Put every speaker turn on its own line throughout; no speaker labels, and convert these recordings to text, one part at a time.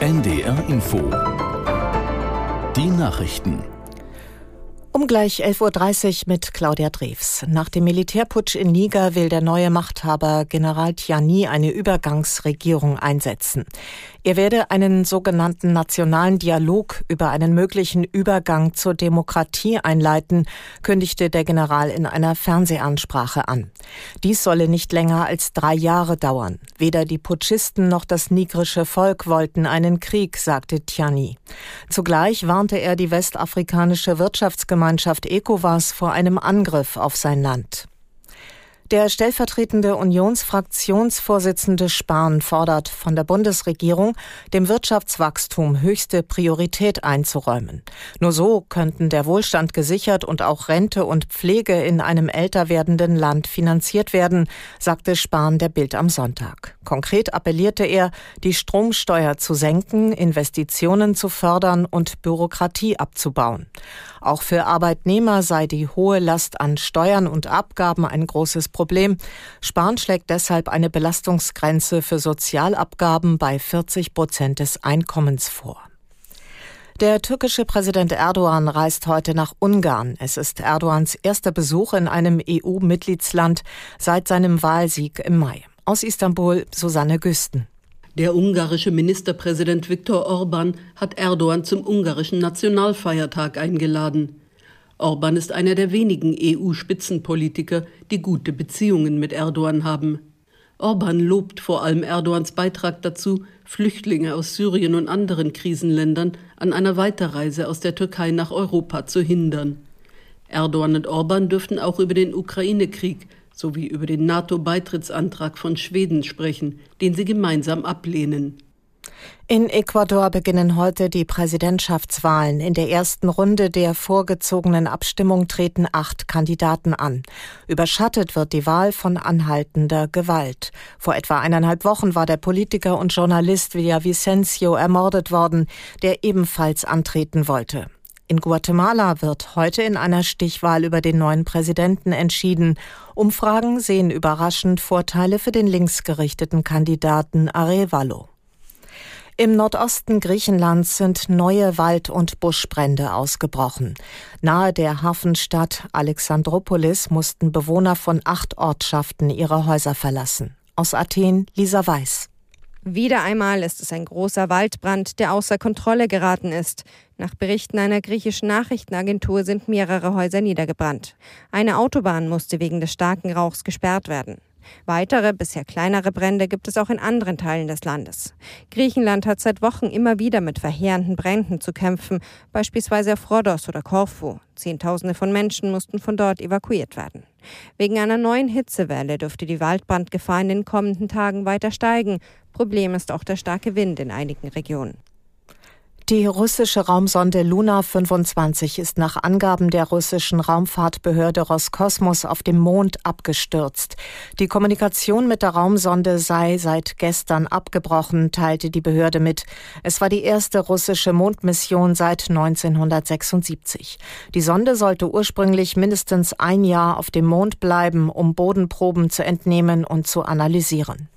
NDR Info. Die Nachrichten.
Um gleich 11.30 Uhr mit Claudia Drews. Nach dem Militärputsch in Niger will der neue Machthaber General Tiani eine Übergangsregierung einsetzen. Er werde einen sogenannten nationalen Dialog über einen möglichen Übergang zur Demokratie einleiten, kündigte der General in einer Fernsehansprache an. Dies solle nicht länger als drei Jahre dauern. Weder die Putschisten noch das nigrische Volk wollten einen Krieg, sagte Tiani. Zugleich warnte er die westafrikanische Wirtschaftsgemeinschaft ECOWAS vor einem Angriff auf sein Land. Der stellvertretende Unionsfraktionsvorsitzende Spahn fordert von der Bundesregierung, dem Wirtschaftswachstum höchste Priorität einzuräumen. Nur so könnten der Wohlstand gesichert und auch Rente und Pflege in einem älter werdenden Land finanziert werden, sagte Spahn der Bild am Sonntag. Konkret appellierte er, die Stromsteuer zu senken, Investitionen zu fördern und Bürokratie abzubauen. Auch für Arbeitnehmer sei die hohe Last an Steuern und Abgaben ein großes Problem. Spahn schlägt deshalb eine Belastungsgrenze für Sozialabgaben bei 40 Prozent des Einkommens vor. Der türkische Präsident Erdogan reist heute nach Ungarn. Es ist Erdogans erster Besuch in einem EU-Mitgliedsland seit seinem Wahlsieg im Mai. Aus Istanbul Susanne Güsten.
Der ungarische Ministerpräsident Viktor Orban hat Erdogan zum ungarischen Nationalfeiertag eingeladen. Orban ist einer der wenigen EU-Spitzenpolitiker, die gute Beziehungen mit Erdogan haben. Orban lobt vor allem Erdogans Beitrag dazu, Flüchtlinge aus Syrien und anderen Krisenländern an einer Weiterreise aus der Türkei nach Europa zu hindern. Erdogan und Orban dürften auch über den Ukraine-Krieg sowie über den NATO-Beitrittsantrag von Schweden sprechen, den sie gemeinsam ablehnen.
In Ecuador beginnen heute die Präsidentschaftswahlen. In der ersten Runde der vorgezogenen Abstimmung treten acht Kandidaten an. Überschattet wird die Wahl von anhaltender Gewalt. Vor etwa eineinhalb Wochen war der Politiker und Journalist Villavicencio ermordet worden, der ebenfalls antreten wollte. In Guatemala wird heute in einer Stichwahl über den neuen Präsidenten entschieden. Umfragen sehen überraschend Vorteile für den linksgerichteten Kandidaten Arevalo. Im Nordosten Griechenlands sind neue Wald- und Buschbrände ausgebrochen. Nahe der Hafenstadt Alexandropolis mussten Bewohner von acht Ortschaften ihre Häuser verlassen. Aus Athen Lisa Weiß.
Wieder einmal ist es ein großer Waldbrand, der außer Kontrolle geraten ist. Nach Berichten einer griechischen Nachrichtenagentur sind mehrere Häuser niedergebrannt. Eine Autobahn musste wegen des starken Rauchs gesperrt werden. Weitere, bisher kleinere Brände gibt es auch in anderen Teilen des Landes. Griechenland hat seit Wochen immer wieder mit verheerenden Bränden zu kämpfen, beispielsweise auf Rhodos oder Korfu. Zehntausende von Menschen mussten von dort evakuiert werden. Wegen einer neuen Hitzewelle dürfte die Waldbrandgefahr in den kommenden Tagen weiter steigen. Problem ist auch der starke Wind in einigen Regionen.
Die russische Raumsonde Luna 25 ist nach Angaben der russischen Raumfahrtbehörde Roskosmos auf dem Mond abgestürzt. Die Kommunikation mit der Raumsonde sei seit gestern abgebrochen, teilte die Behörde mit. Es war die erste russische Mondmission seit 1976. Die Sonde sollte ursprünglich mindestens ein Jahr auf dem Mond bleiben, um Bodenproben zu entnehmen und zu analysieren.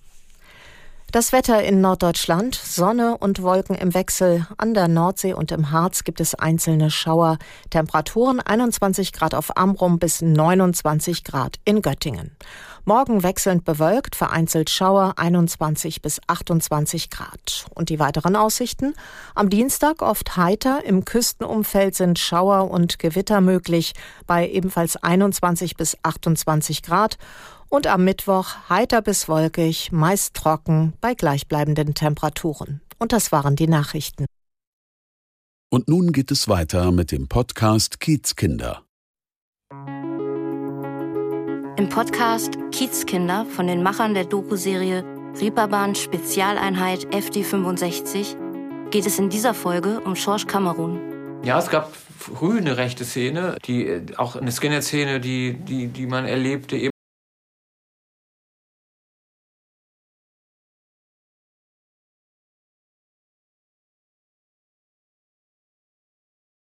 Das Wetter in Norddeutschland, Sonne und Wolken im Wechsel. An der Nordsee und im Harz gibt es einzelne Schauer. Temperaturen 21 Grad auf Amrum bis 29 Grad in Göttingen. Morgen wechselnd bewölkt, vereinzelt Schauer 21 bis 28 Grad. Und die weiteren Aussichten? Am Dienstag oft heiter, im Küstenumfeld sind Schauer und Gewitter möglich bei ebenfalls 21 bis 28 Grad und am Mittwoch heiter bis wolkig, meist trocken bei gleichbleibenden Temperaturen. Und das waren die Nachrichten.
Und nun geht es weiter mit dem Podcast Kiezkinder.
Im Podcast Kiezkinder von den Machern der Doku-Serie Reeperbahn Spezialeinheit FD65 geht es in dieser Folge um Schorsch Kamerun.
Ja, es gab früh eine rechte Szene, die auch eine Skinhead-Szene, die, die, die man erlebte,